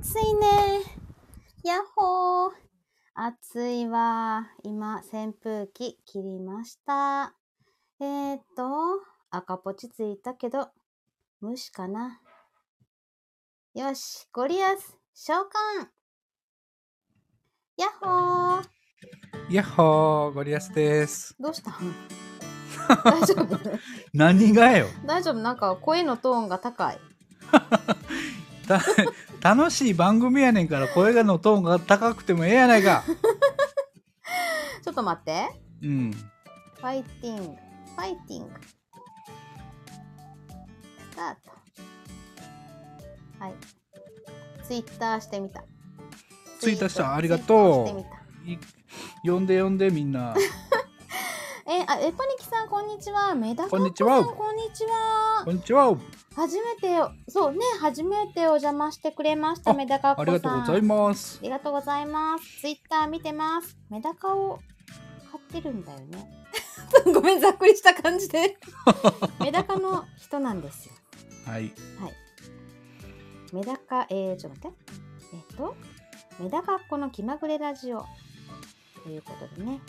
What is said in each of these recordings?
暑いね。やっほー。暑いわ。今、扇風機切りました。えーっと、赤ポチついたけど、虫かな。よし、ゴリアス、召喚。やっほー。やっほー、ゴリアスです。どうしたん？大丈夫？何がよ。大丈夫？なんか声のトーンが高い。た 楽しい番組やねんから声がのトーンが高くてもええやないか。ちょっと待って。うん。ファイティング、ファイティング。スタート。はい。ツイッターしてみた。ツイッターした？ありがとう呼んで呼んでみんな。えあ、エポニキさん、こんにちは。メダカこんにちはこんにちはこ。んにちは。初めて、そうね、初めてお邪魔してくれました、あメダカっ子さん。ありがとうございますあ。りがとうございます。ツイッター見てます。メダカを飼ってるんだよね。ごめん、ざっくりした感じで。メダカの人なんですよ。はい。メダカ、えー、ちょっと待って。えっ、と、メダカっ子の気まぐれラジオ。ということでね。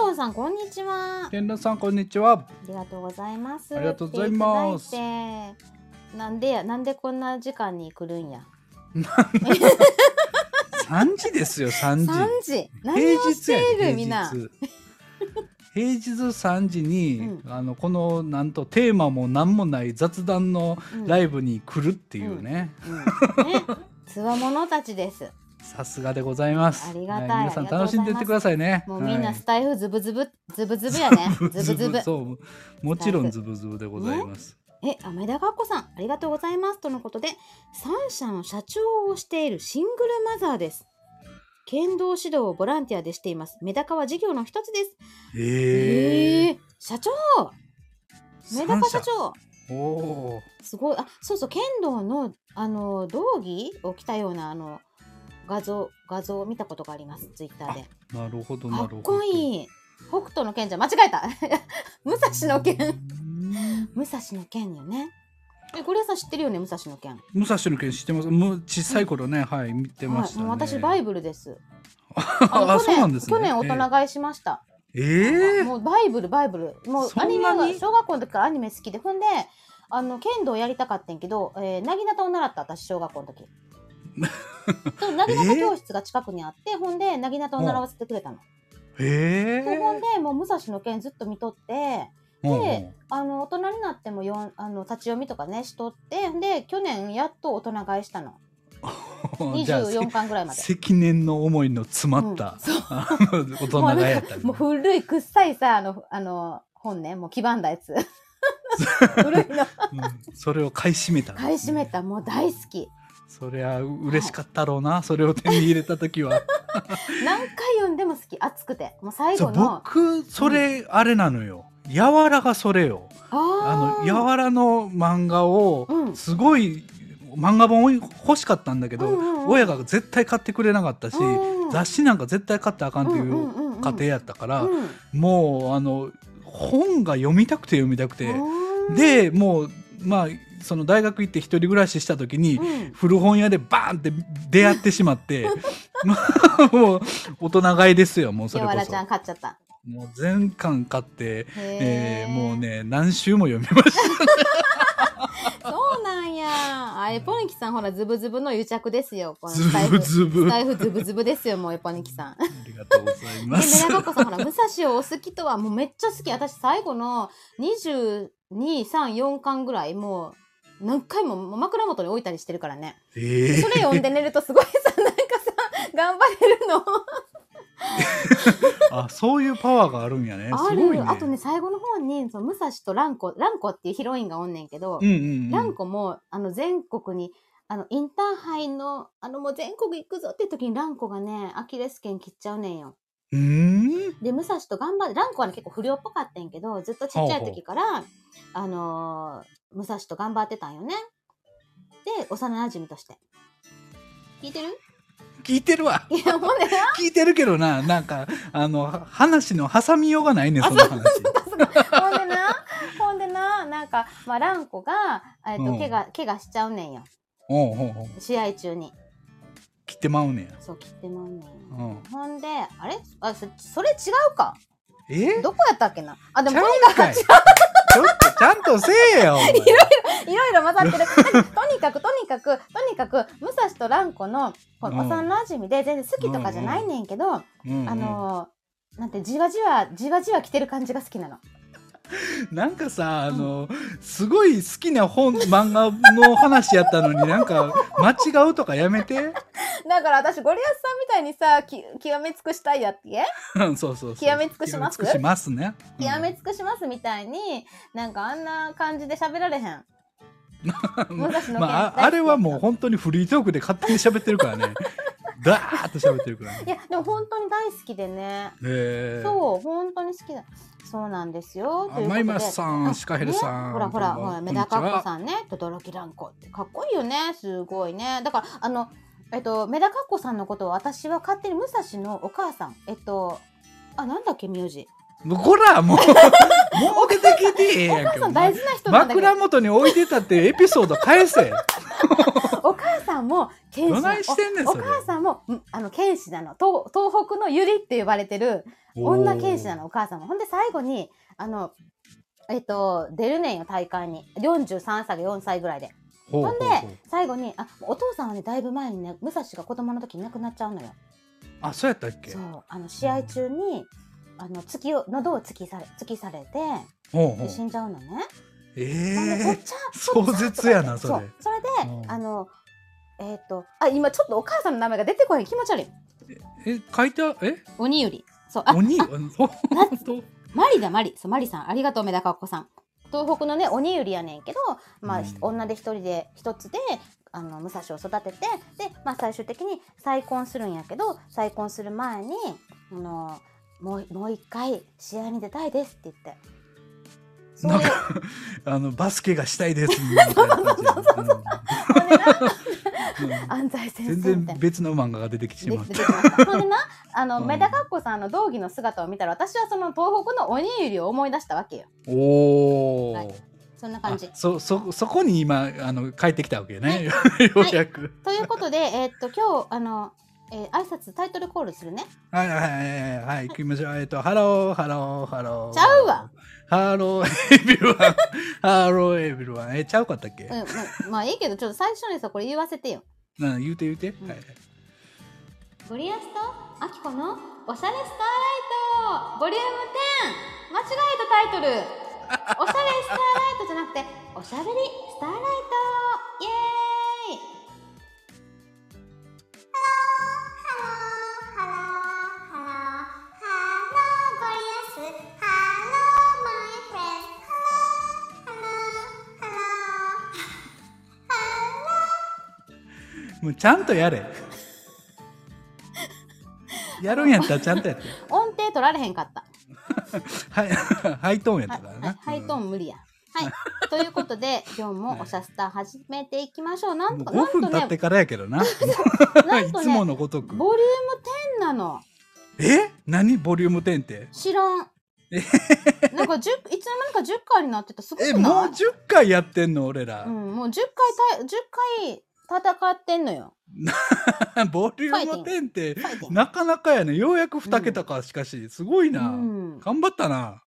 はい。天童さん、こんにちは。天童さんこんにちは。ありがとうございます。ありがとうございますなんでや、なんでこんな時間に来るんや？三時ですよ三時。3時。何平日をしている？やねみんな。平日。平日3時に、うあのこのなんとテーマも何もない雑談のうんライブに来るっていうね、つわものたちです。さすがでございます。ありがたいは皆さん楽しんでいってくださいね。もうみんなはいスタイフズブズブ、ズブズブやね。ズブズブ。そうもちろんズブズブでございます。え、あ、メダカっ子さん、ありがとうございます。とのことで、3社の社長をしているシングルマザーです。剣道指導をボランティアでしています。メダカは事業の一つです。ええー社長メダカ社長おおすごい。あ、そうそう、剣道の、あの、道着を着たような、あの、画像、画像を見たことがあります。ツイッターで。ー、なるほどかっなるほど。こいい。北斗の剣じゃ間違えた。武蔵の剣。武蔵の剣よね。え、ゴリアさん知ってるよね、武蔵の剣。武蔵の剣知ってます？もう小さい頃ね、はい見てましたはい。私バイブルです。あ去年そうなんですね。去年大人買いしました。ええもうバイブルバイブル。もうそアニメが小学校の時からアニメ好きで、ほんであの剣道やりたかったんやけど、えー、なぎなたを習った私小学校の時。でなぎなた教室が近くにあって、ほんでなぎなたを習わせてくれたの。えでほんえでもう武蔵の剣ずっと見とって。であの大人になってもよんあの立ち読みとかねしとってで去年やっと大人買いしたの。う んじゃあ24巻ぐらいまで。積年の思いの詰まった、うん 大人やったもう古いくっさいさあのあの本ねもう黄ばんだやつ。古いの。うんそれを買い占めたね買い占めた。もう大好きそりゃ嬉しかったろうな、それを手に入れた時は。何回読んでも好き熱くて。もう最後の。僕それ、あれなのよ。柔らがそれよ。ああの柔らの漫画をうん。すごい漫画本欲しかったんだけど、親が絶対買ってくれなかったし、うん。雑誌なんか絶対買ったらあかんっていんう家庭やったから、うん。もうあの本が読みたくて読みたくて、うんでもうまあその大学行って一人暮らしした時に、うん。古本屋でバーンって出会ってしまって もう大人買いですよもうそれこそ。やわらちゃん買っちゃった。もう全巻買って、えへー。もうね何週も読みました。そうなんや。あエポニキさんほらズブズブの癒着ですよこのズブズブ。スタイフズブズブですよもうエポニキさん。ありがとうございまで、す。メダカっ子さん、ほら、武蔵をお好きとは、もうめっちゃ好き。私、最後の22、3、4巻ぐらい、もう、何回も枕元に置いたりしてるからね。えーそれ読んで寝ると、すごいさ、なんかさ、頑張れるの。あそういうパワーがあるんやねあすごいねる。あとね、最後の方に、その武蔵と蘭子、蘭子っていうヒロインがおんねんけど、うんうんも、あの、全国に、あの、インターハイの、あの、もう全国行くぞって時に蘭子がね、アキレス腱切っちゃうねんよ。うーん？で武蔵と頑張って蘭子はね結構不良っぽかったんやけどずっとちっちゃい時からあのー武蔵と頑張ってたんよね。で幼馴染として。聞いてる？聞いてるわ。いやほんでな？聞いてるけどななんかあの話の挟みようがないねその話。ほんでな？ほんでな？なんか、まあ、蘭子が、えっとうん。怪我怪我しちゃうねんよ。おうほうほう。試合中に切ってまうねそう切ってまうね。うん。ほんであれ？あそそれ違うかえ？どこやったっけな？あでもとにかうんかい。ちょっとちゃんとせえよ。お前 くいろいろ混ざってるとにかくとにかくとにかく武蔵と蘭子のこのうん幼馴染で全然好きとかじゃないねんけど、うんうんあのーなんてじわじわじわじわ来てる感じが好きなの。なんかさ、あの、すごい好きな本、漫画の話やったのになんか、間違うとかやめて？だから私ゴリアスさんみたいにさき極め尽くしたいやっけうんそうそうそう。極め尽くします？極め尽くしますね。うん極め尽くしますみたいになんかあんな感じで喋られへん。まあ、ああれはもう本当にフリートークで勝手に喋ってるからね。ダーッと喋ってるからね。いやでも本当に大好きでね。へえ。そう本当に好きだ。そうなんですよ。マイマスさんあシカヘルさんねほらほらほらメダカッコさんね轟ランコってかっこいいよねすごいね。だからあのえっとメダカッコさんのことを私は勝手に武蔵のお母さんえっとあなんだっけ名字。こら、もう、もう出てきてええおやんけ。母さん大事な人なんだけど枕元に置いてたってエピソード返せ。お母さんも剣士なお母さんもんあの剣士なの。東東北のゆりって呼ばれてる女剣士なのお母さんも。ほんで最後にあのえっと出るねんよ大会に。43歳が4歳ぐらいで。ほんで最後にあお父さんはねだいぶ前にね武蔵が子供の時に亡くなっちゃうのよ。あ、そうやったっけ？そう。あの試合中にあの突きを喉を突きされ突きされてで死んじゃうのね、ええ茶壮絶やなそれ。それで、うん。あのえっ、とあ今ちょっとお母さんの名前が出てこへん。気持ち悪い。え、書いてあ、え？鬼ゆり。そうあ鬼あなんとマリだマリ。そうマリさん。ありがとうメダカっ子さん。東北のね鬼ゆりやねんけど、まあうん。ひ女で一人で一つであの武蔵を育ててで、まあ、最終的に再婚するんやけど再婚する前にあのもうもう一回試合に出たいですって言ってなんかあのバスケがしたいですみたいな安西先全生みたいな。然別の漫画が出てきてしまったほんでなあの、うんメダカッコさんの道着の姿を見たら私はその東北の鬼ゆりを思い出したわけよ。おお、はい。そんな感じ。あそそそこに今あの帰ってきたわけね、ようやく。ということで、えーっと今日あの、えー、挨拶タイトルコールするね。はいはいはいはい。はい行きましょう。えっと Hello hello hello。ちゃうわ Hello everyone。Hello everyone。えちゃうかったっけ、うん、ままあいいけどちょっと最初にさこれ言わせてよ。な言うて言うて、うん。はいはい。ゴリアスとアキコのおしゃれスターライト。ボリューム10間違えたタイトル。おしゃれスターライトじゃなくておしゃべりスターライト。イエーイもうちゃんとやれ。やるんやったらちゃんとやって。音程取られへんかった。はいハイトーンやったはいからな、はい、ハイトーン無理や。はい。ということで、今日もおしゃスター始めていきましょう。なんと、なん5とね分経って、からやけどな。なんといつもね、のごとく。ボリューム10なの。え？何？ボリューム10って？知らん。え？なんか10いつの間にか10回になってた。すごい？えもう10回やってんの俺ら、うん、もう10回た10回戦ってんのよ。ボリューム10ってなかなかやね。ようやく2桁か、しかしすごいな、うん、ね頑張ったな、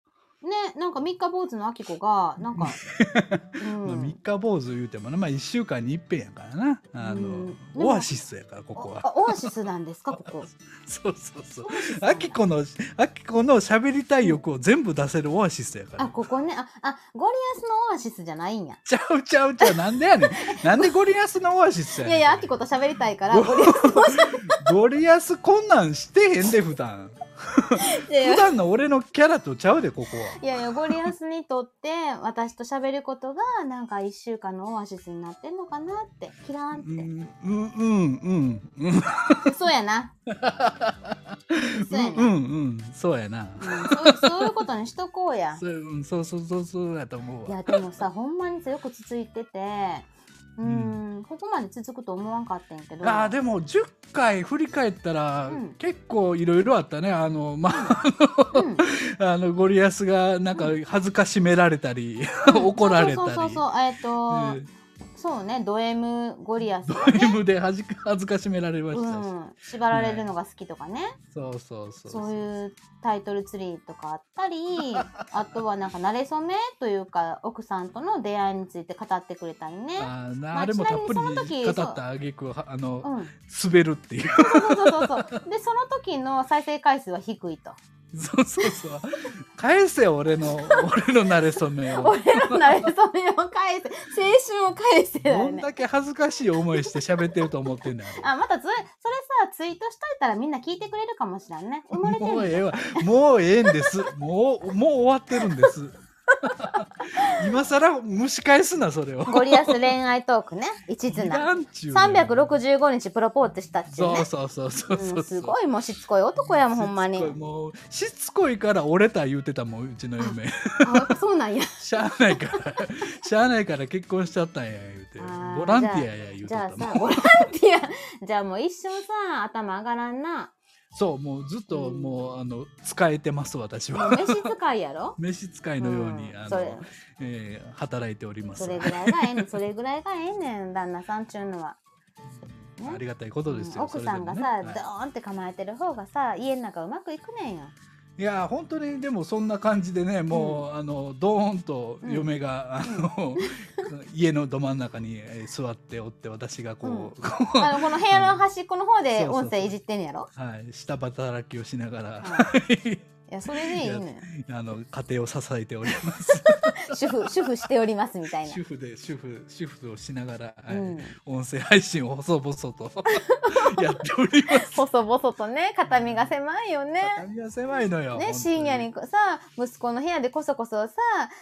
なんか三日坊主のあきこがなんか、うん。まあ、三日坊主言うてもな、まあ、1週間に一遍やからな。あの、うん。オアシスやからここは。あオアシスなんですかここ。そうそうそう。あきこのあきこの喋りたい欲を全部出せるオアシスやから。あここね。ああゴリアスのオアシスじゃないんや。ちゃうちゃうちゃう。なんでやねん。なんでゴリアスのオアシスやねん。いやいやあきこと喋りたいからごゴリアスのゴリアスこんなんしてへんで普段 普段の俺のキャラとちゃうでここは。いやいやゴリアスにとって私と喋ることがなんか一週間のオアシスになってんのかなってキラーンって、うんうんうんそうやな。そうやね、うんうんそうやな。うんそうそういうことにしとこうや。そううんそうそうそうそうやと思うわ。いやでもさほんまにさよく続いててうん、ここまで続くと思わんかったんやけど。あーでも10回振り返ったら、うん。結構いろいろあったね。あのまあうん。あのゴリアスがなんか恥ずかしめられたり 怒られたり。そうそうそうそう。えっ、と、うんそうねド M ゴリアスね。M で恥ずか恥ずかしめられましたし、うん、縛られるのが好きとかね、そうそうそうそう。いうタイトルツリーとかあったり あとはなんか慣れ初めというか奥さんとの出会いについて語ってくれたりね。あまああれもたっぷり語ったあげくあの、う。ん、滑るっていうそう。そうそうそう。でその時の再生回数は低いとそうそうそう。返せよ俺の 俺の慣れ初めを。俺の慣れ初めを返せ青春を返せだどんだけ恥ずかしい思いして喋ってると思ってんだよ。あまたそれそれさツイートしといたらみんな聞いてくれるかもしれんね。生まれてるもうええわ。もうええんです。もうもう終わってるんです 今更蒸し返すなそれを。ゴリアス恋愛トークね。一い途な。らんちゅうねん。365日プロポーズしたっちゅうね。そうそうそうそうそう、うん、すごいもうしつこい男やもんほんまに。しつこいもうしつこいから折れた言うてたもんうちの嫁。あそうなんや。しゃあないから。しゃあないから結婚しちゃったんや言うて。ボランティアや言うてじゃあたもん。さボランティア。じゃあもう一生さ頭上がらんなそうもうずっとうん。もうあの使えてます私は。飯使いやろ？召使いのように、あうんそれの、えー働いております。それぐらいがええねん。それぐらいがええねん旦那さんちゅうのは、ねありがたいことですよ、うん奥さんがさ、ね。ドーンって構えてる方がさ家の中うまくいくねんよいや本当にでもそんな感じでねもう、あのドーンと嫁が、あの 家のど真ん中にえー座っておって私がこう、あのこの部屋の端っこの方で 音声いじってんやろ？はい、下働きをしながら、いやそれでいいのよ。あの家庭を支えております。主婦主婦しておりますみたいな。主婦で主婦主婦をしながら、はいうん。音声配信を細々と やっております。細々とね肩身が狭いよね。髪が狭いのよ。ね深夜にさ息子の部屋でこそこそさ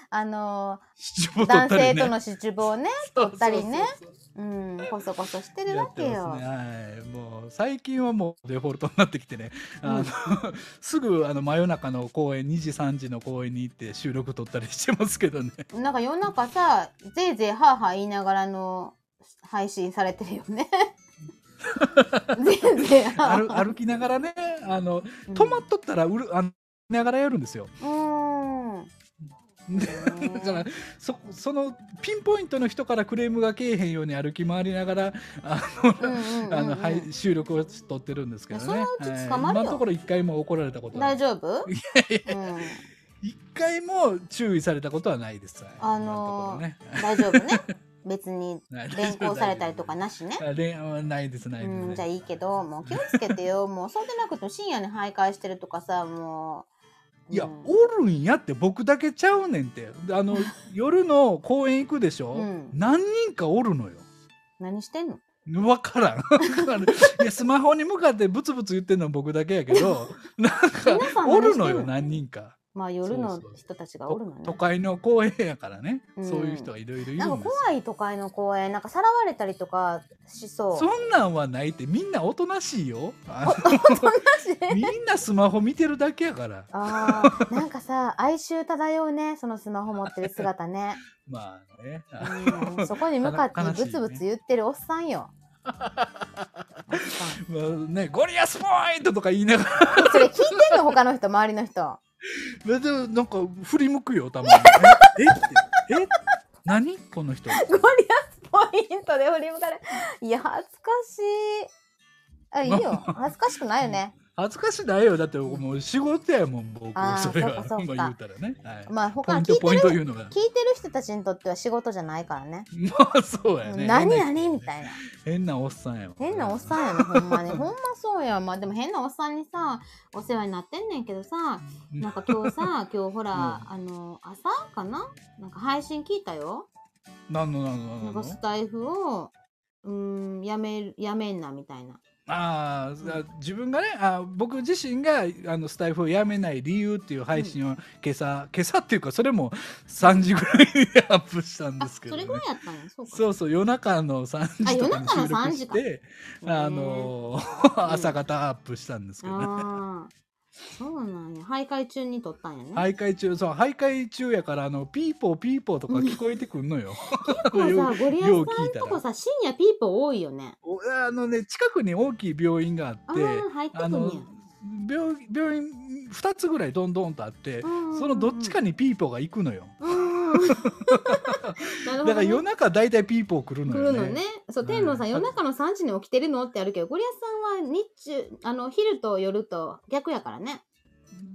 あの七五取男性との七五をね取ったりね。そうんこそこそしてるわけよ。ね。はい、もう最近はもうデフォルトになってきてね、あのすぐあの真夜中の公園2時3時の公園に行って収録撮ったりしてますけどね。なんか夜中さぜいぜいハーハー言いながらの配信されてるよね ぜいぜいハー歩歩きながらね、あのうん止まっとったらうるあのながらやるんですよ。うでんだからそそのピンポイントの人からクレームがけえへんように歩き回りながら収録を撮ってるんですけどね。今のところ一回も怒られたことはない。大丈夫？いやいやうん。一回も注意されたことはないです。あのーね。大丈夫ね？別にはい連行されたりとかなしね。あれあないですないです、うん、じゃあいいけどもう気をつけてよ。もうそうでなくても深夜に徘徊してるとかさもういや、うんおるんやって僕だけちゃうねんって。あの 夜の公園行くでしょ、うん。何人かおるのよ。何してんの？分からん。わからん。いやスマホに向かってブツブツ言ってんのは僕だけやけど。なんかおるのよ何人かまあ夜の人たちがおるのね。都会の公園やからね、うんそういう人がいろいろいるんですよ。なんか怖い都会の公園なんかさらわれたりとかしそう。そんなんはないってみんなおとなしいよ。あのマジでみんなスマホ見てるだけやから。あーなんかさ哀愁漂うねそのスマホ持ってる姿ね、まあね。うん、そこに向かってブツブツ言ってるおっさんよ。まあねゴリアスポイントとか言いながら。んそれ聞いてんの他の人周りの人 でなんか振り向くよたまにええってえ何？この人。ゴリアスポイントで振り向かれ。いや恥ずかしい。あいいよ。恥ずかしくないよね恥ずかしないよ。だってもう仕事やもん僕。それは。そうか言うたらね、はい、まあポ他の聞いてイントポイントる言うのが。聞いてる人たちにとっては仕事じゃないからね。まあそうやね。何何みたいな。変なおっさんやわ変なおっさんやなほんまに。ほんまそうやまあでも変なおっさんにさお世話になってんねんけどさなんか今日さ 今日ほら、あの朝かな？なんか配信聞いたよ。なんのなんのなんなんのかスタイフをうーんやめるやめんなみたいなあ自分がねあ僕自身があのスタイフをやめない理由っていう配信を今朝、今朝っていうかそれも3時ぐらいにアップしたんあですけど、ね。それぐらいやったんやそうか。そうそう夜中の3時とかに夜中の収録3時か。してあのー 朝方アップしたんですけどね、そうなんや。徘徊中に撮ったんやね、徘徊中そう徘徊中やからあのピーポーピーポーとか聞こえてくんのよ。結構よさゴリアスさんとこさ深夜ピーポー多いよね。おあのね近くに大きい病院がああってー入ってくんねあのや病病院2つぐらいどんどんとあってそのどっちかにピーポーが行くのよ。なるほど、ね。だから夜中大体ピーポー来るのよね。来るのね。そう、天皇さん、うん夜中の3時に起きてるのってあるけど、ゴリアスさんは日中、あの、昼と夜と逆やからね。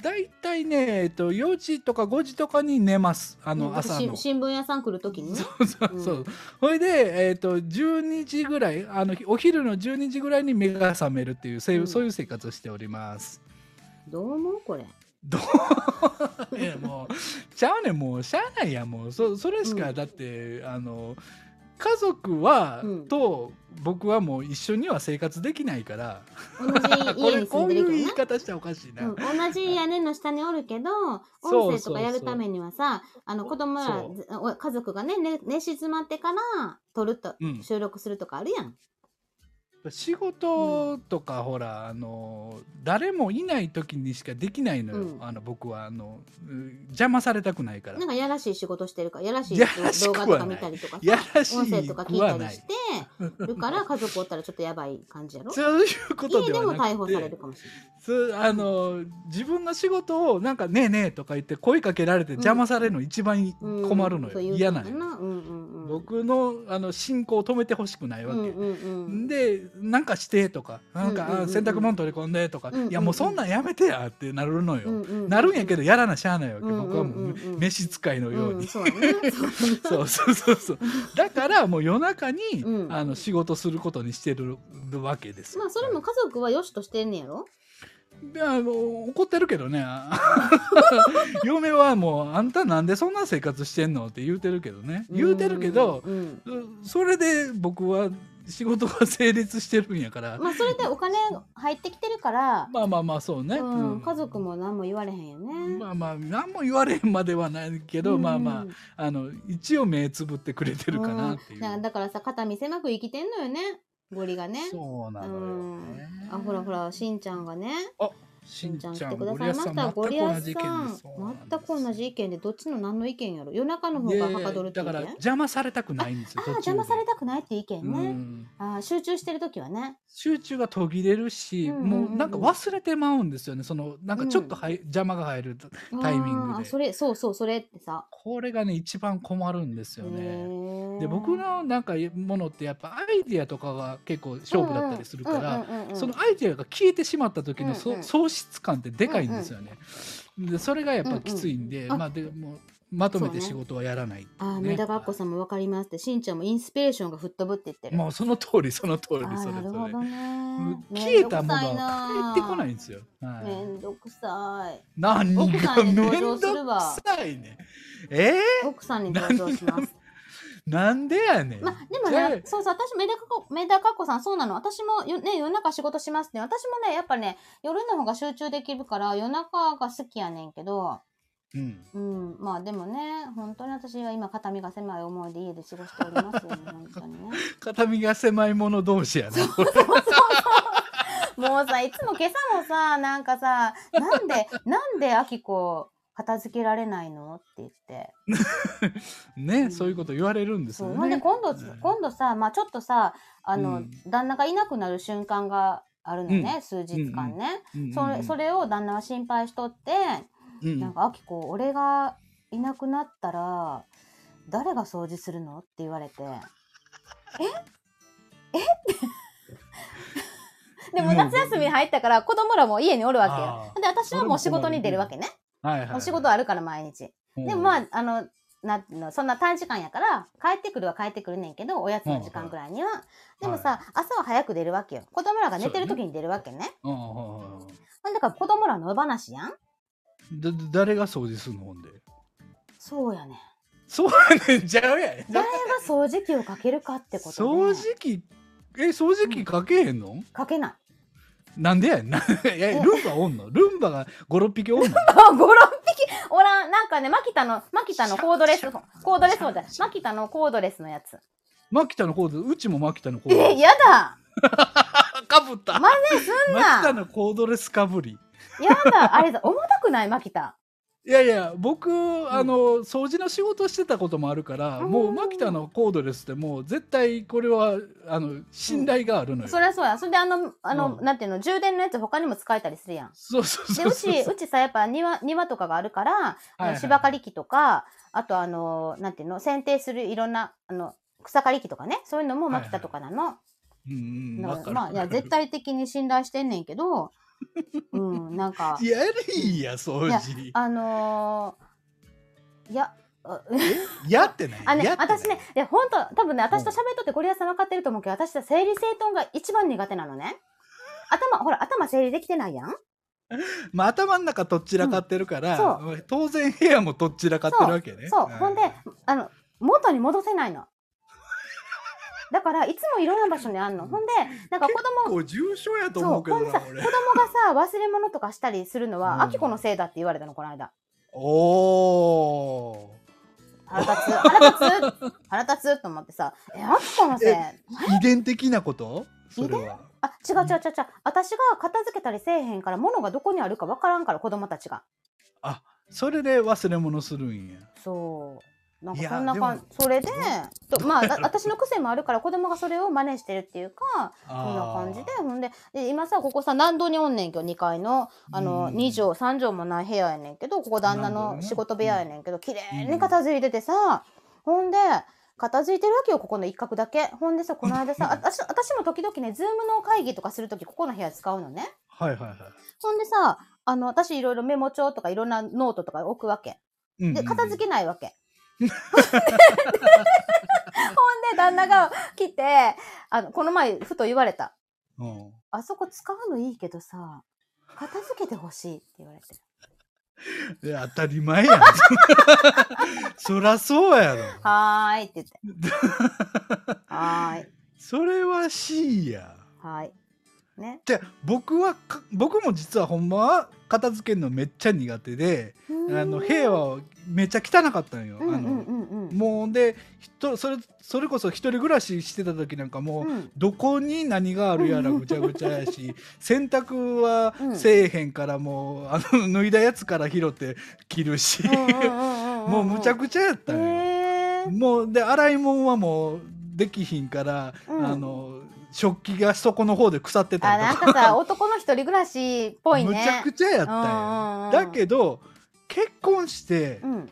大体ね、えっと、4時とか5時とかに寝ます。あの、うん朝の。し新聞屋さん来るときにね。そうそうそうう。それで、えっと、12時ぐらい、あの、お昼の12時ぐらいに目が覚めるっていう、そういううんそういう生活をしております。どう思うこれ。どう？い やもう。ちゃうねん。もうしゃあないやん。もうそそれしか、うん。だってあの家族は、うん。と僕はもう一緒には生活できないから。同じこれ家に住 こういう言いんでるけどね。方したらおかしいな、うん、同じ屋根の下におるけどそう音声とかやるためにはさあの子供らそう。ずお家族がね寝寝静まってから撮ると、うん。収録するとかあるやん。仕事とか、ほらあの誰もいない時にしかできないのよ、うん。あの僕はあのうん邪魔されたくないから。なんかやらしい仕事してるからやらしいやらしく動はない。画とか見たりとかやさらし音声とか聞いくはないたりしてるから家族おったらちょっとやばい感じやろ？そういうこと家でもではなくて。逮捕されるかもしれない。そうあの自分の仕事をなんか「ねえねえ」とか言って声かけられて邪魔されるの一番うん困るのよ、そういう嫌なのよ、のうんうんうん、僕のあの進行を止めてほしくないわけ、うんうんうん、でなんかしてとかなんか、うんうんうん。洗濯物取り込んでとか、うんうんうん。いやもうそんなんやめてやってなるのよ、うんうんうんなるんやけどやらなしゃあないわけ、うんうんうんうん。僕はもう召使いのように、うん、そう。そうそうそうだからもう夜中に、うん。あの仕事することにしてるわけですよ。まあそれも家族はよしとしてんねやろ？いや怒ってるけどね。嫁はもう「あんたなんでそんな生活してんの?」って言うてるけどね。言うてるけど、うん。それで僕は仕事が成立してるんやから、まあそれでお金入ってきてるから、まあまあまあそうね、うんうん。家族も何も言われへんよね。まあまあ何も言われんまではないけど、うん。まあまああの一応目つぶってくれてるかなっていう、うん。だだからさ肩身狭く生きてんのよね。ゴリがね。そうなのよ、ね。あほらほらしんちゃんがね。ししんちゃん来てくださいました。ゴリアス全く同じ意見さん全く同じ意見でどっちの何の意見やろ夜中の方がはかどるって意見だから邪魔されたくないんですよああ邪魔されたくないって意見ね。うんあー集中してる時はね。集中が途切れるし、うんうんうんうんもうなんか忘れてまうんですよねそのなんかちょっとはい、邪魔が入るとタイミングでそれそうそうそれってさ。これがね一番困るんですよへね。ーで僕のなんかものってやっぱアイディアとかが結構勝負だったりするから、そのアイディアが消えてしまった時のそ、うんうん喪失感ってでかいんですよね。でそれがやっぱきついんで、うんうんあまあでもまとめて仕事はやらないっていうあー、ねメダカっ子さんもわかりますって、しんちゃんもインスピレーションが吹っ飛ぶって言ってる。もうその通りその通りあーそれそれ。消えたものは帰ってこないんですよ。はいめんどくさい。何がめんくさいね。え奥さんに登場します。ー、なんでやねん。まあ、でもね、そうそう、私、メダカ子、メダカっ子さん、そうなの。私もよ、ね、夜中仕事しますね。私もね、やっぱね、夜の方が集中できるから、夜中が好きやねんけど、うん、うん、まあでもね、本当に私は今、肩身が狭い思いで家で過ごしておりますよね、本当にね。肩身が狭い者同士やな。これもうさ、いつも今朝もさ、なんかさ、なんで、なんであきこ片付けられないの？って言って。ね、うんそういうこと言われるんです。よね。ほんで今度、うん今度さ、まあちょっとさ、あの、うん旦那がいなくなる瞬間があるのね、数日間ね。うんうんそれ、それを旦那は心配しとって、うんなんか、あきこ、俺がいなくなったら、誰が掃除するの？って言われて。え？え？でももう夏休み入ったから子供らも家におるわけよあ。で、私はもう仕事に出るわけね。はいはいはいお仕事あるから毎日。でもまあ、あの、なんていうの、そんな短時間やから、帰ってくるは帰ってくるねんけど、おやつの時間ぐらいには。でもさ、朝は早く出るわけよ。子供らが寝てる時に出るわけね。うんうんうんうんほんだから子供らの野放しやん？だ誰が掃除するの？ほんで。そうやねん。そうやねんちゃうやん。誰が掃除機をかけるかってこと掃ね。除機、え、掃除機かけへんの、かけない。なんでやんな。いや、ルンバおんの？ルンバが5、6匹おんの？あ、5、6匹おらん。なんかね、マキタの、マキタのコードレス、コードレスもじゃないマキタのコードレスのやつ。マキタのコード、うちもマキタのコード。え、やだ かぶった。真似すんマキタなのコードレスかぶり。やだあれだ、重たくない？マキタ。いやいや僕、あの掃除の仕事してたこともあるから、うんもうマキタのコードレスってもう絶対これはあの信頼があるのよ、そりゃそうや。それであの、あの、うん。なんていうの、充電のやつ他にも使えたりするやん。そうそうで、そう。うち、うちさ、やっぱ庭、庭とかがあるから、あはい芝刈り機とか、あとあの、なんていうの、剪定するいろんな、あの、草刈り機とかね、そういうのもマキタとかなの。うんまあ、いや、絶対的に信頼してんねんけど、うん、なんか、やりや掃除。あのーいや、あやってない？あね私ね、いや、本当多分ね、私と喋っとってゴリアスさん分かってると思うけど、私は整理整頓が一番苦手なのね。頭、ほら、頭整理できてないやん。まあ、頭の中とっちらかってるから、そ当然部屋もとっちらかってるわけね。そう。ほんで、あの、元に戻せないの。だから、いつもいろんな場所にあんの。ほんで、なんか子供、結構重症やと思うけどな俺子供がさ、忘れ物とかしたりするのは、うんあきこのせいだって言われたの、この間。おー腹立つ、腹立つ、腹立つと思ってさ、え、あきこのせい。遺伝的なこと？それはあ、違う違う違う違う。私が片付けたりせえへんから、物がどこにあるかわからんから、子供たちが。あそれで忘れ物するんやそう。なんかそんな感じ。それで、とまあ、だ私の癖もあるから、子供がそれを真似してるっていうか、そんな感じで、ほんで、で今さ、ここさ、何度におんねんけど、2階の、あの、うん2畳、3畳もない部屋やねんけど、ここ旦那の仕事部屋やねんけど、綺麗に片付いててさ、ほんで、片付いてるわけよ、ここの一角だけ。ほんでさ、この間さ、あ私私も時々ね、ズームの会議とかするとき、ここの部屋使うのね。はいはいはいほんでさ、あの、私いろいろメモ帳とかいろんなノートとか置くわけ。で、片付けないわけ。ほんで、旦那が来て、あの、この前、ふと言われた。け、うん、あそこ使うのいいけどさ、片付けてほしいって言われて。当たり前やん そらそうやろはーいって言って。はーい。それは C やはーい。ね。じゃあ僕はか僕も実はほんまは片付けるのめっちゃ苦手であの部屋はめっちゃ汚かったんよ。あのうんうんうんうん。もうで人それそれこそ一人暮らししてた時なんかもう、うんどこに何があるやらぐちゃぐちゃやし 洗濯はうんせえへんからもうあの脱いだやつから拾って着るしもうむちゃくちゃやったんよ。もうで洗い物はもうできひんから、うんあの食器が底の方で腐ってたあ、なんかかさ、男の一人暮らしっぽいね。むちゃくちゃやったんうんうんよ。うんだけど結婚してう、ん。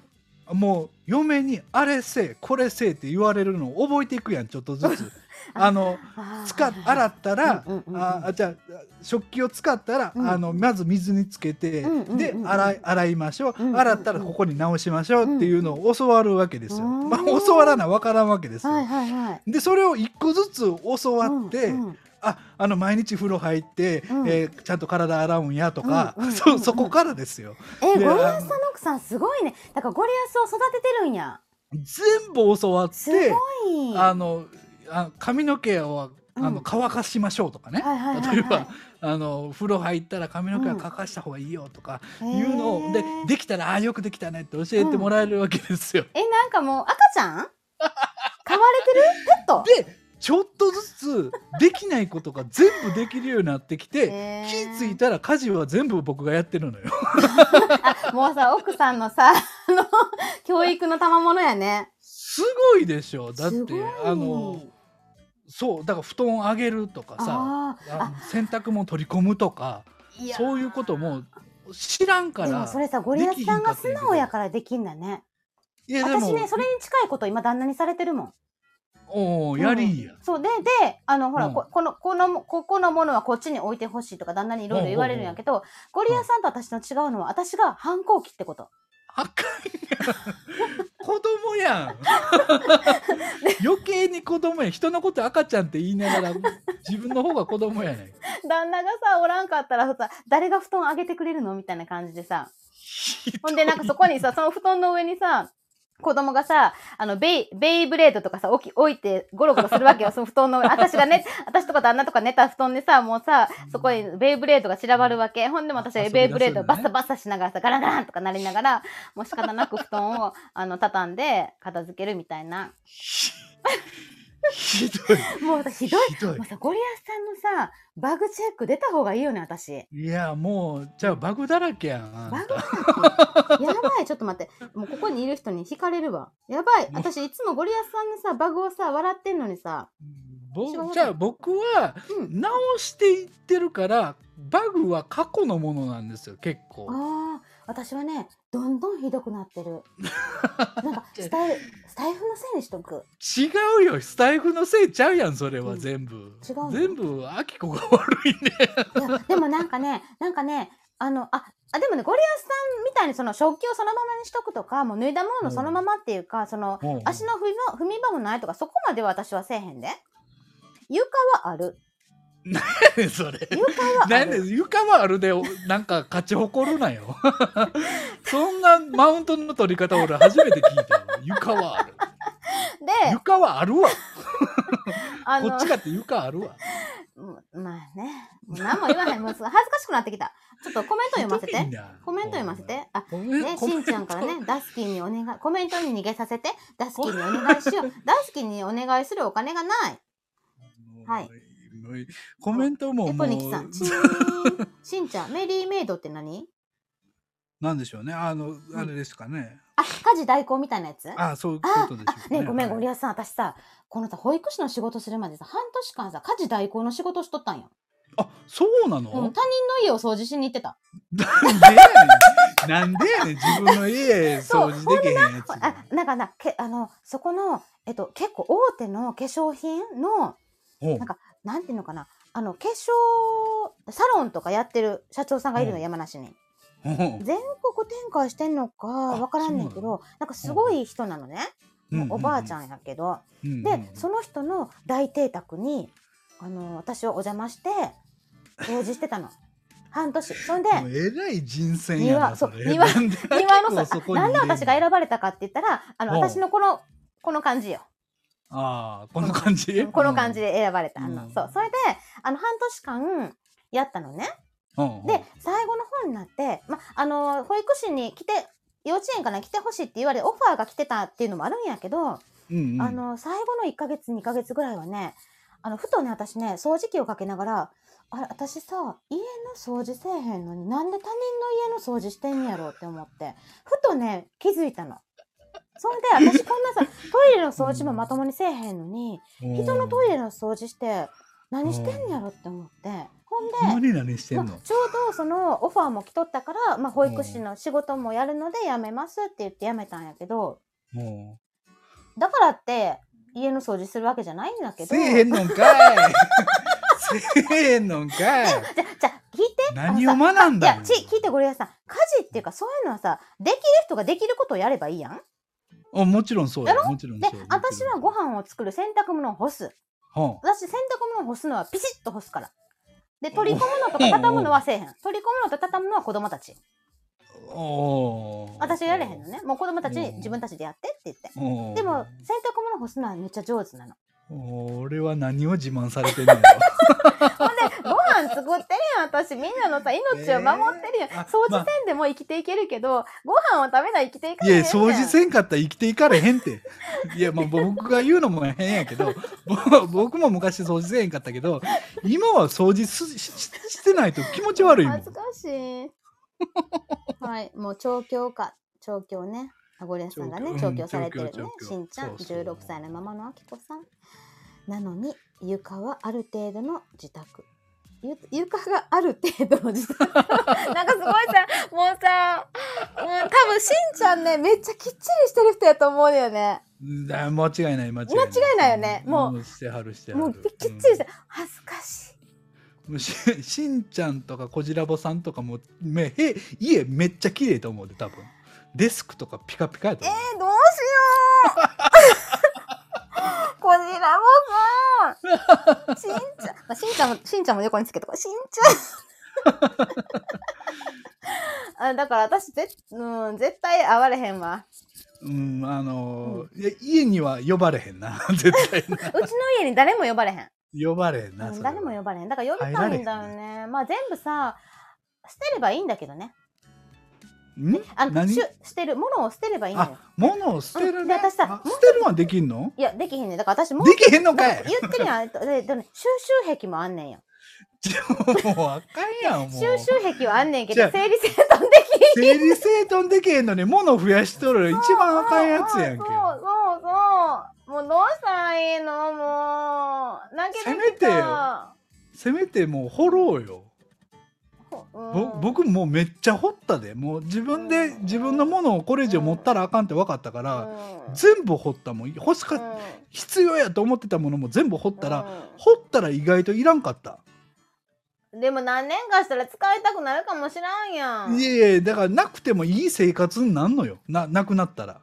もう嫁にあれせえこれせえって言われるのを覚えていくやんちょっとずつ。あの使っ洗ったら、ああじゃあ食器を使ったら、うんあのまず水につけて、で洗い洗いましょう、洗ったらここに直しましょうっていうのを教わるわけですよ。うんまあ教わらなわからんわけですよ。でそれを一個ずつ教わって、ああの毎日風呂入って、うんえーちゃんと体洗うんやとか、そそこからですよ。え、でゴリアスの奥さんすごいね。だからゴリアスを育ててるんや。全部教わっすてごい。あのあ髪の毛はあうん。の乾かしましょうとかね、はいはいはいはい。例えばあの風呂入ったら髪の毛は乾かした方がいいよとかいうのを、へーでできたらああよくできたねって教えてもらえるわけですよ。え、なんかもう赤ちゃん？飼われてる？ペット？でちょっとずつできないことが全部できるようになってきて、へー。気づいたら家事は全部僕がやってるのよ。あ、もうさ、奥さんのさ、あの、教育の賜物やね。すごいでしょ。だってあのそうだから布団あげるとかさ洗濯物取り込むとかそういうことも知らんからでもそれさ、ゴリアスさんが素直やからできんだね。いやでも私ね、それに近いこと今旦那にされてるもん。おーやりいや、そうで、で、あの、ほら、うん。ここの、この、ここのものはこっちに置いてほしいとか旦那にいろいろ言われるんやけど、ゴリアスさんと私の違うのは、私が反抗期ってこと。あかんやん。子供やん。余計に子供やん。人のこと赤ちゃんって言いながら自分の方が子供やねん旦那がさ、おらんかったらさ、誰が布団あげてくれるの？みたいな感じでさ。ほんで、なんかそこにさ、その布団の上にさ、子供がさ、あの、ベイ、ベイブレードとかさ、置き、置いて、ゴロゴロするわけよ、その布団の上。私がね、私とか旦那とか寝た布団でさ、もうさ、そこにベイブレードが散らばるわけ。ほんでも私はベイブレードバッサバッサしながらさ、ガラガランとかなりながら、もう仕方なく布団を、あの、畳んで、片付けるみたいな。ひどい。もうさひどいひどいもうさゴリアスさんのさバグチェック出た方がいいよね私。いや、もう、じゃあバグだらけやん。バグただってやばいちょっと待って。もうここにいる人に惹かれるわ。やばい。私いつもゴリアスさんのさバグをさ笑ってんのにさ。じゃあ僕はうん。直していってるからバグは過去のものなんですよ結構。ああ私はねどんどんひどくなってる。なんかスタイスタイフのせいにしとく。違うよ。スタイフのせいちゃうやんそれはうん。全部、違うの全部アキコが悪いね。いやでもなんかね なんかねあのああでもねゴリアスさんみたいにその食器をそのままにしとくとかもう脱いだもののそのままっていうか、そのうんうん。足の踏み場踏み場もないとかそこまでは私はせえへんで。床はあるそれ？床はあなんるで？床はあるでなんか勝ち誇るなよ。そんなマウントの取り方俺初めて聞いたよ。床はある。で床はあるわ。こっちかって床あるわ。うんまあね。何も言わへん。もう恥ずかしくなってきた。ちょっとコメント読ませて。コメント読ませて。あね、しんちゃんからね、ダスキーにお願い、コメントに逃げさせて、ダスキーにお願いしよう。ダスキーにお願いするお金がない。はいもうコメントもエもポニキさん、うチーン。しんちゃん、メリーメイドって何？なんでしょうね。あのあれですかね、あ、家事代行みたいなやつ？あそういうことでしょうね、ごめん、ゴリアさん、私さ、このさ、保育士の仕事するまでさ、半年間さ、家事代行の仕事しとったんよ。あそうなの、うん、他人の家を掃除しに行ってた。なんでやねん。なんでやねん。自分の家掃除できへんやつあ、なんかな、け、あの、そこの、えっと、結構大手の化粧品の、なんかなんていうのかな、あの、化粧サロンとかやってる社長さんがいるの、うん山梨に。全国展開してんのかわからんねんけど、なんかすごい人なのね。うんおばあちゃん、んやけど。うんうんで、その人の大邸宅に、あの、私はお邪魔して、掃除してたの。半年。そんで、えらい人選やな庭そうれ庭庭のさ なんで私が選ばれたかって言ったら、あの、うん私のこの、この感じよ。ああこの感じ、この感じで選ばれた。あの、うんそう。それで、あの、半年間やったのね。うんうんで、最後の方になって、ま、あの、保育士に来て、幼稚園から来てほしいって言われ、オファーが来てたっていうのもあるんやけど、うんうんあの、最後の1ヶ月、2ヶ月ぐらいはね、あの、ふとね、私ね、掃除機をかけながら、あれ、私さ、家の掃除せえへんのになんで他人の家の掃除してんやろうって思って、ふとね、気づいたの。それで、私こんなさ、トイレの掃除もまともにせえへんのに、人のトイレの掃除して、何してんやろって思って、ほんで、何何してんの？まあ、ちょうどそのオファーも来とったから、まあ、保育士の仕事もやるので辞めますって言って辞めたんやけど。もだからって家の掃除するわけじゃないんだけど。うせえへんのんかい。せえへんのんかい。じゃじゃ聞いて。何を学んだいやち聞いてゴリラさん家事っていうかそういうのはさできる人ができることをやればいいやんあもちろんそうや。もちろんで私はご飯を作る洗濯物を干す。は私洗濯物を干すのはピシッと干すから。で取り込むのとか畳むのはせえへん。取り込むのと畳むのは子供たち。私がやれへんのね。もう子供たちにうん自分たちでやってって言って。でも洗濯物干すのはめっちゃ上手なの。俺は何を自慢されてんのよ 飯作ってるやん。私みんなのさ命を守ってるやん、え。ーあ掃除せんでも生きていけるけど、ご飯を食べない生きていかいやれへんねん。掃除せんかったら生きていかれへんって。いやまあ僕が言うのも変やけどぼ 僕も昔掃除せんかったけど今は掃除すしししてないと気持ち悪いもん。恥ずかしい。はい。もう調教か。調教ね。あゴリアスさんがね調調教教されてるね。しんちゃん。そうそう。16歳のままのあきこさん。なのに床はある程度の自宅。ゆ床がある程度の自宅 なんかすごいさもうさもう多分しんちゃんねめっちゃきっちりしてる人やと思うよね。だ間違いない間違いない。間違いないよね。もうしてはるしてはる。もうきっちりして恥ずかしい。もうししんちゃんとかこじらぼさんとかもめへ家めっちゃ綺麗と思うで多分。デスクとかピカピカやと思う。えー、どうしようこじらぼさんしんちゃん、まあ、しんちゃんもしんちゃんも横につけとこう。しんちゃん。あだから私ぜ、うん、絶対会われへんわ。うんあのーいや家には呼ばれへんな。絶対な。うちの家に誰も呼ばれへん。呼ばれへんな、うんそれは。誰も呼ばれへん。だから呼びたいんだよね。まあ全部さ捨てればいいんだけどね。んあの、何？しゅ捨てる、物を捨てればいいのよあ。物を捨てるね、うんで私さあ捨てるのはできんの？いや、できへんねん。だから私もうできへんのかい？言ってるやん。ででね収集癖もあんねんよ。もうあかんやんもう収集癖はあんねんけじゃあど、整理整頓でき整理整頓できへんのに物増やしとる一番あかんやつやんけそうそうそう。もうどうしたらいいの？もう。泣けてきた。せめてよせめてもう掘ろうよ僕もうめっちゃ掘ったで。もう自分で自分のものをこれ以上持ったらあかんって分かったから、うん。全部掘ったもん。欲しか必要やと思ってたものも全部掘ったら、う掘ったら意外といらんかった、んでも何年かしたら使いたくなるかもしらんやん。いやいやだからなくてもいい生活になんのよ。ななくなったら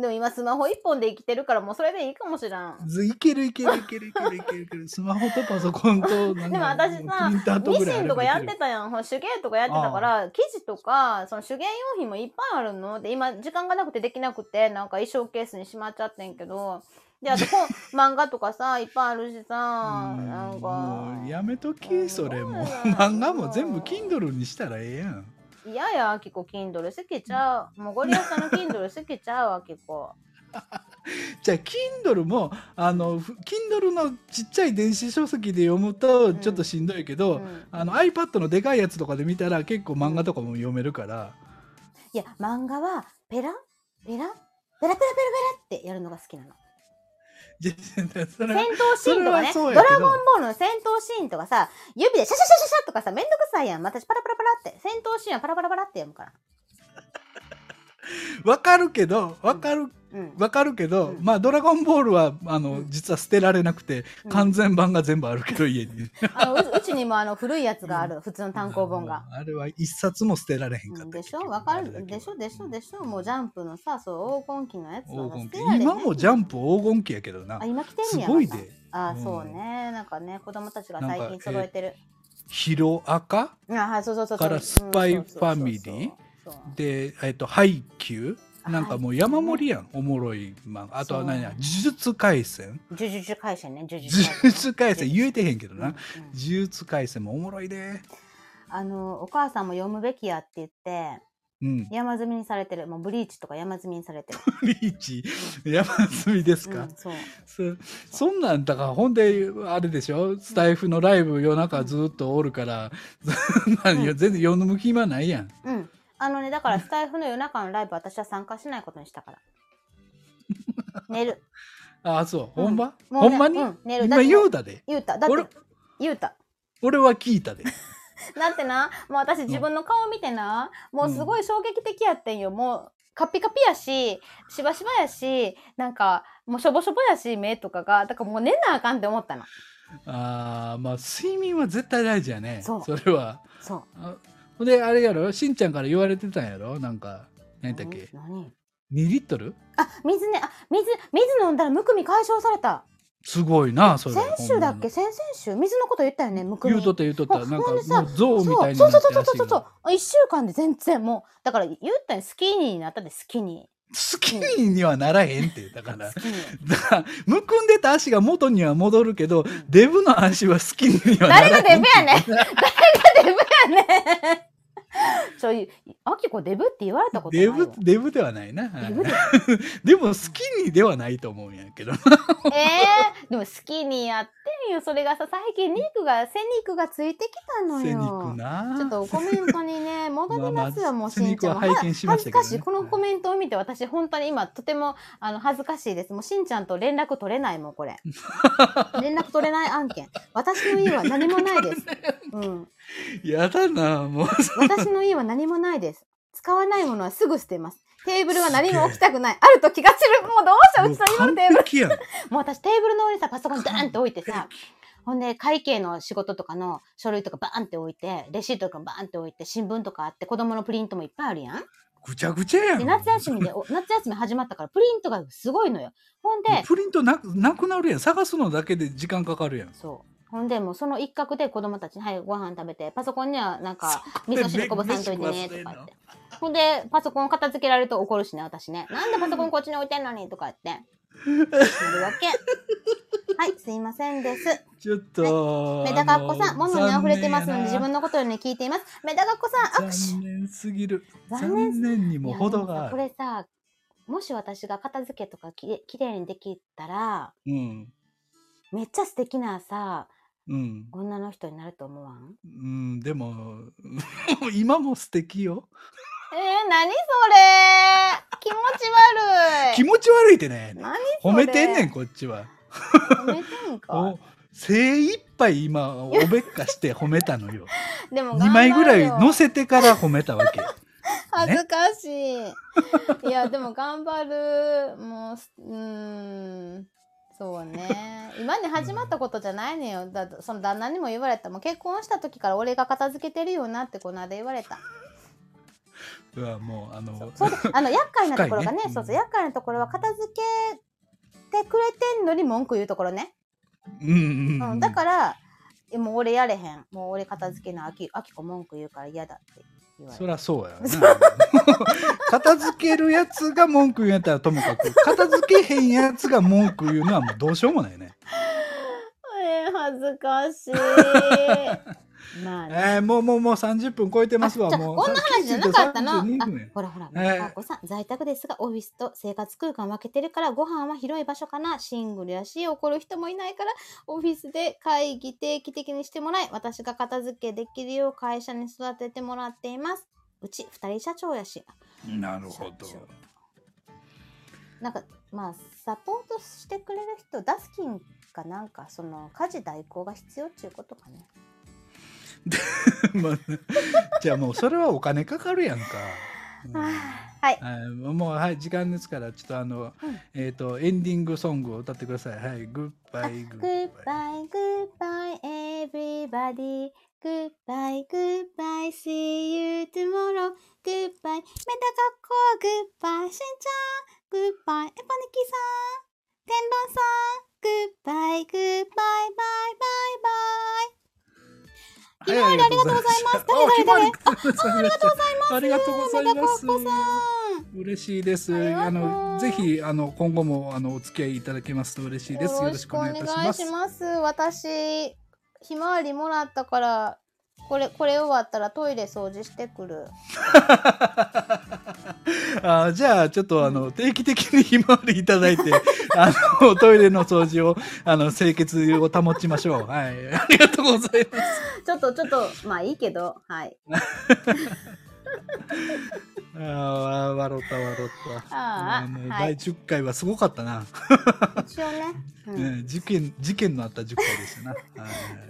でも今スマホ一本で生きてるからもうそれでいいかもしらん。ずいけるいけるいけるいけるいけるいけるスマホとパソコンとでも私さミシンとかやってたやん。手芸とかやってたから、生地とか、その手芸用品もいっぱいあるの。で、今時間がなくてできなくて、なんか衣装ケースにしまっちゃってんけど。で、あと本、漫画とかさ、いっぱいあるしさ、うんなんか。もうやめときうんそれも漫画も全部 Kindle にしたらええやんいやや、あきこ、Kindle 好きちゃう。もうゴリアスさんの Kindle 好きちゃう、あきこ。じゃあ Kindle もあのふ Kindle のちっちゃい電子書籍で読むとちょっとしんどいけど、うんあの iPad のでかいやつとかで見たら結構漫画とかも読めるから、いや、漫画は、ペラペラペラペラペラペラってやるのが好きなの。戦闘シーンとかね、ドラゴンボールの戦闘シーンとかさ、指でシャシャシャシャシャとかさ、めんどくさいやん。私パラパラパラって、戦闘シーンはパラパラパラって読むから。わかるけどわかるうん。わかるけど、うん。まあドラゴンボールはあの、うん。実は捨てられなくて、うん。完全版が全部あるけど家に。あのううちにもあの古いやつがある、普通の単行本が。あれは一冊も捨てられへんかった、うんでしょ？わかる。でしょ？でしょ？でしょ？もうジャンプのさ、そう黄金期のやつ今もジャンプ黄金期やけどな。あ、今来てすんねや。またごいで。あ、うん。そうね。なんかね、子供たちが最近揃えてる。ヒロアカあ、はい、そうそうそうそう。からスパイうんファミリーで、えっと、ハイキューなんかもう山盛りや。やん、おもろい漫画。あとは何や呪術廻戦。呪術廻戦ね、呪術呪術廻戦言えてへんけどな、呪術廻戦もおもろいで。あの、お母さんも読むべきやって言って、うん。山積みにされてる。もうブリーチとか山積みにされてる。リーチ？山積みですか、うん、そう。そそんなんだからほんであれでしょ？スタイフのライブ夜中ずっとおるから、そん。全然読む暇ないやん。うん。あのね、だからスタイフの夜中のライブ私は参加しないことにしたから。寝る。ああそう、うんほんま？もうねほんまに、うん寝る今言うたで言うた。だっ俺て、言うた。俺は聞いたで だってな、もう私自分の顔見てな、もうすごい衝撃的やってんよ。もう、カピカピやし、しばしばやし、なんか、もうしょぼしょぼやし、目とかが。だからもう寝なあかんって思ったの。ああまあ睡眠は絶対大事やねそうれはそう。あほんであれやろ？しんちゃんから言われてたんやろ？なんか何だっけ？何？2リットル？あ、水ね、あ、水、水飲んだらむくみ解消された。すごいなそれ。先週だっけ？先々週？水のこと言ったよね、むくみ。言うとった言うとった。ほなんかもう象みたいにそうそうそうそうそうそう足がそう。一週間で全然もう、だから言ったよ、スキニーになったで、スキニ好きにはならへんって。だから。だからむくんでた足が元には戻るけどデブの足は好きにはならへん誰がデブやねん。誰がデブやねんちょい、あきこデブって言われたことないデよ。ブデブではないなデブで でも好きにではないと思うんやけどえー、でもスキニーやってんよ。それがさ、最近肉が、背肉がついてきたのよ。背肉なちょっとコメントにね、戻りますよ、もうしんちゃん拝見しましたね恥ずかしい。このコメントを見て、私、本当に今、とても、あの、恥ずかしいです。もう、しんちゃんと連絡取れないもん、これ。連絡取れない案件。私の家は何もないです。うん。やだなもう私の家は何もないです。使わないものはすぐ捨てます。テーブルは何も置きたくない。あると気が散る。もうどうしよう、うちの家のテーブル。もう私テーブルの上にさ、パソコンダーンって置いてさ、ほんで会計の仕事とかの書類とかバーンって置いて、レシートとかバーンって置いて、新聞とかあって、子供のプリントもいっぱいあるやん。ぐちゃぐちゃやんで、夏休みで、お夏休み始まったから、プリントがすごいのよ。ほんで、プリントなくなくなるやん探すのだけで時間かかるやんそう。ほんで、もうその一角で子供たちに、はい、ご飯食べて、パソコンにはなんか、味噌汁こぼさんといてね、とか言って。ほんで、パソコン片付けられると怒るしね、私ね。なんでパソコンこっちに置いてんのにとか言って。なるわけ。はい、すいませんです。ちょっと。メダカっ子さん、物に溢れてますので、自分ののことに聞いています。メダカっ子さん、握残手。念すぎる。残残念念にも程がこる。れさ、もし私が片付けとかきれきれいにできたら、うん。めっちゃ素敵なさ、うん。女の人になると思わん？うん、でも、今も素敵よ。えー、何それ？気持ち悪い。気持ち悪いってね。何それ？褒めてんねん、こっちは。褒めてんか お。精一杯今、おべっかして 褒めたのよ。でも2枚ぐらい乗せてから褒めたわけ。恥ずかしい。いや、でも頑張る。もうす、うーん。そうね。今に始まったことじゃないのよ。だその旦那にも言われた。もう結婚した時から俺が片付けてるよなってこの間言われた。うわ、もう、あの、そうあの 厄介なところがねねそうそう厄介なところは片付けてくれてんのに文句言うところね、うん。だからえもう俺やれへんもう俺片付けなあきあきこ文句言うから嫌だって言われそりゃそうやわな。片付けるやつが文句言うんやったらともかく、片付けへんやつが文句言うのはもうどうしようもないね。えー、恥ずかしいまあね。えー、もうもうもう30分超えてますわ。もう。こんな話じゃなかったの？あ32分やほらほら、ええあこさん在宅ですがオフィスと生活空間分けてるからご飯は広い場所かな？シングルやし怒る人もいないからオフィスで会議定期的にしてもらい私が片付けできるよう会社に育ててもらっています。うち二人社長やし。なるほど。なんかまあサポートしてくれる人ダスキンかなんかその家事代行が必要っていうことかね じゃあもうそれはお金かかるやんか。うん、はい。もうはい時間ですからちょっとあの、えっ、とエンディングソングを歌ってください。はい。グッバイグッバイグッバイ everybody。グッバイグッバイ see you tomorrow。グッバイメダカコグッバイしんちゃん。グッバイエポニキさん。天狼さん。グッバイグッバイバイバイバイ。ひまわりありがとうございます誰誰ありがとうございます。ありがとうございます。嬉しいです。あのぜひあの今後もあのお付き合いいただけますと嬉しいです。よろしくお願いします。ます。私、ひまわりもらったから、これ、これ終わったらトイレ掃除してくる。あじゃあちょっとあの定期的にひまわりいただいてあのトイレの掃除をあの清潔を保ちましょう。はい、ありがとうございます。ちょっと、ちょっと、まあいいけど、はい。ああ笑った笑った。ああもうはい第10回はすごかったな。一応ね、うねん、事件事件のあった10回でしたな。は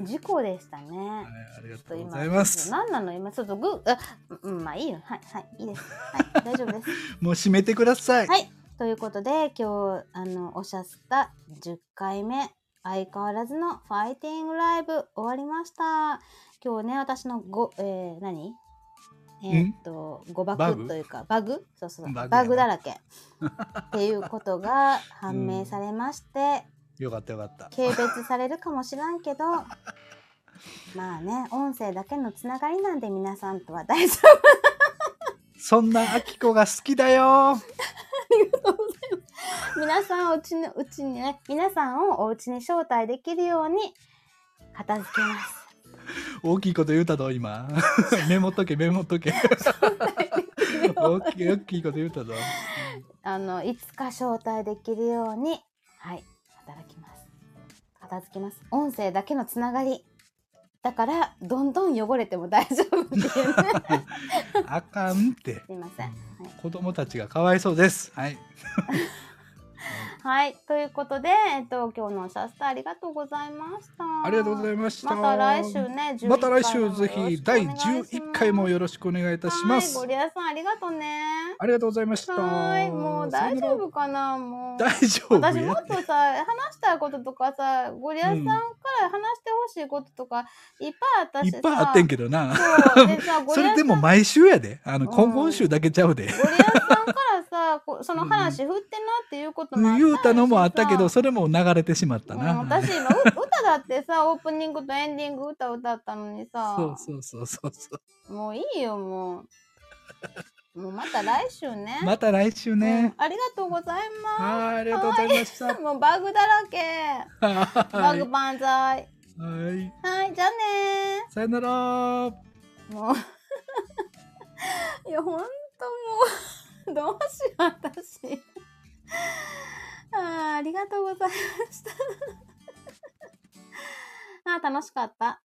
い、事故でしたね。はいありがとうございます。何なの今？ちょっとグーあうんまあいいよはいはいいいですはい大丈夫です もう締めてください。はいということで今日あのおしゃスタ10回目相変わらずのファイティングライブ終わりました今日ね私のご、えー、何？えーっと誤爆というかバグ？そうそう。バグだらけ。っていうことが判明されまして、よかったよかった。軽蔑されるかもしらんけど まあね音声だけのつながりなんで皆さんとは大丈夫。そんなあきこが好きだよ。皆さんおうちのうちにね皆さんをお家に招待できるように片付けます 大きいこと言うたぞ今。メモっとけメモっとけ。大きい大きいこと言うたぞ。あのいつか招待できるようにはい働きます片付けます音声だけのつながりだからどんどん汚れても大丈夫っていうね あかんって。すいませんはい子供たちがかわいそうです。はい。はい、ということで、えっと、今日のおしゃスタありがとうございました。ありがとうございました。また来週ね、11また来週ぜひ第11回もよろしくお願いいたします。はい、ゴリアさんありがとうね。ありがとうございました。はい、もう大丈夫かな、もう。大丈夫？私もやっとさ、話したいこととかさ、ゴリアさんから話してほしいこととか、いっぱいあったしさ。いっぱいあってんけどな。それでも毎週やで。あの、うん今今週だけちゃうで。ゴリアさんからさ、こその話振ってなっていうこともあった言うたのもあったけど、それも流れてしまったうんな。私今う歌だってさオープニングとエンディング歌歌ったのにさそうそうそうそうそう。もういいよもうもうまた来週ね。また来週うんね。ありがとうございまはい、ありがとうございました。す。もうバグだらけ。バはグ万歳。はい。はい、じゃあねさよなら。もう。いや、ほんともう、どうしよう、私。あーありがとうございました。あー楽しかった。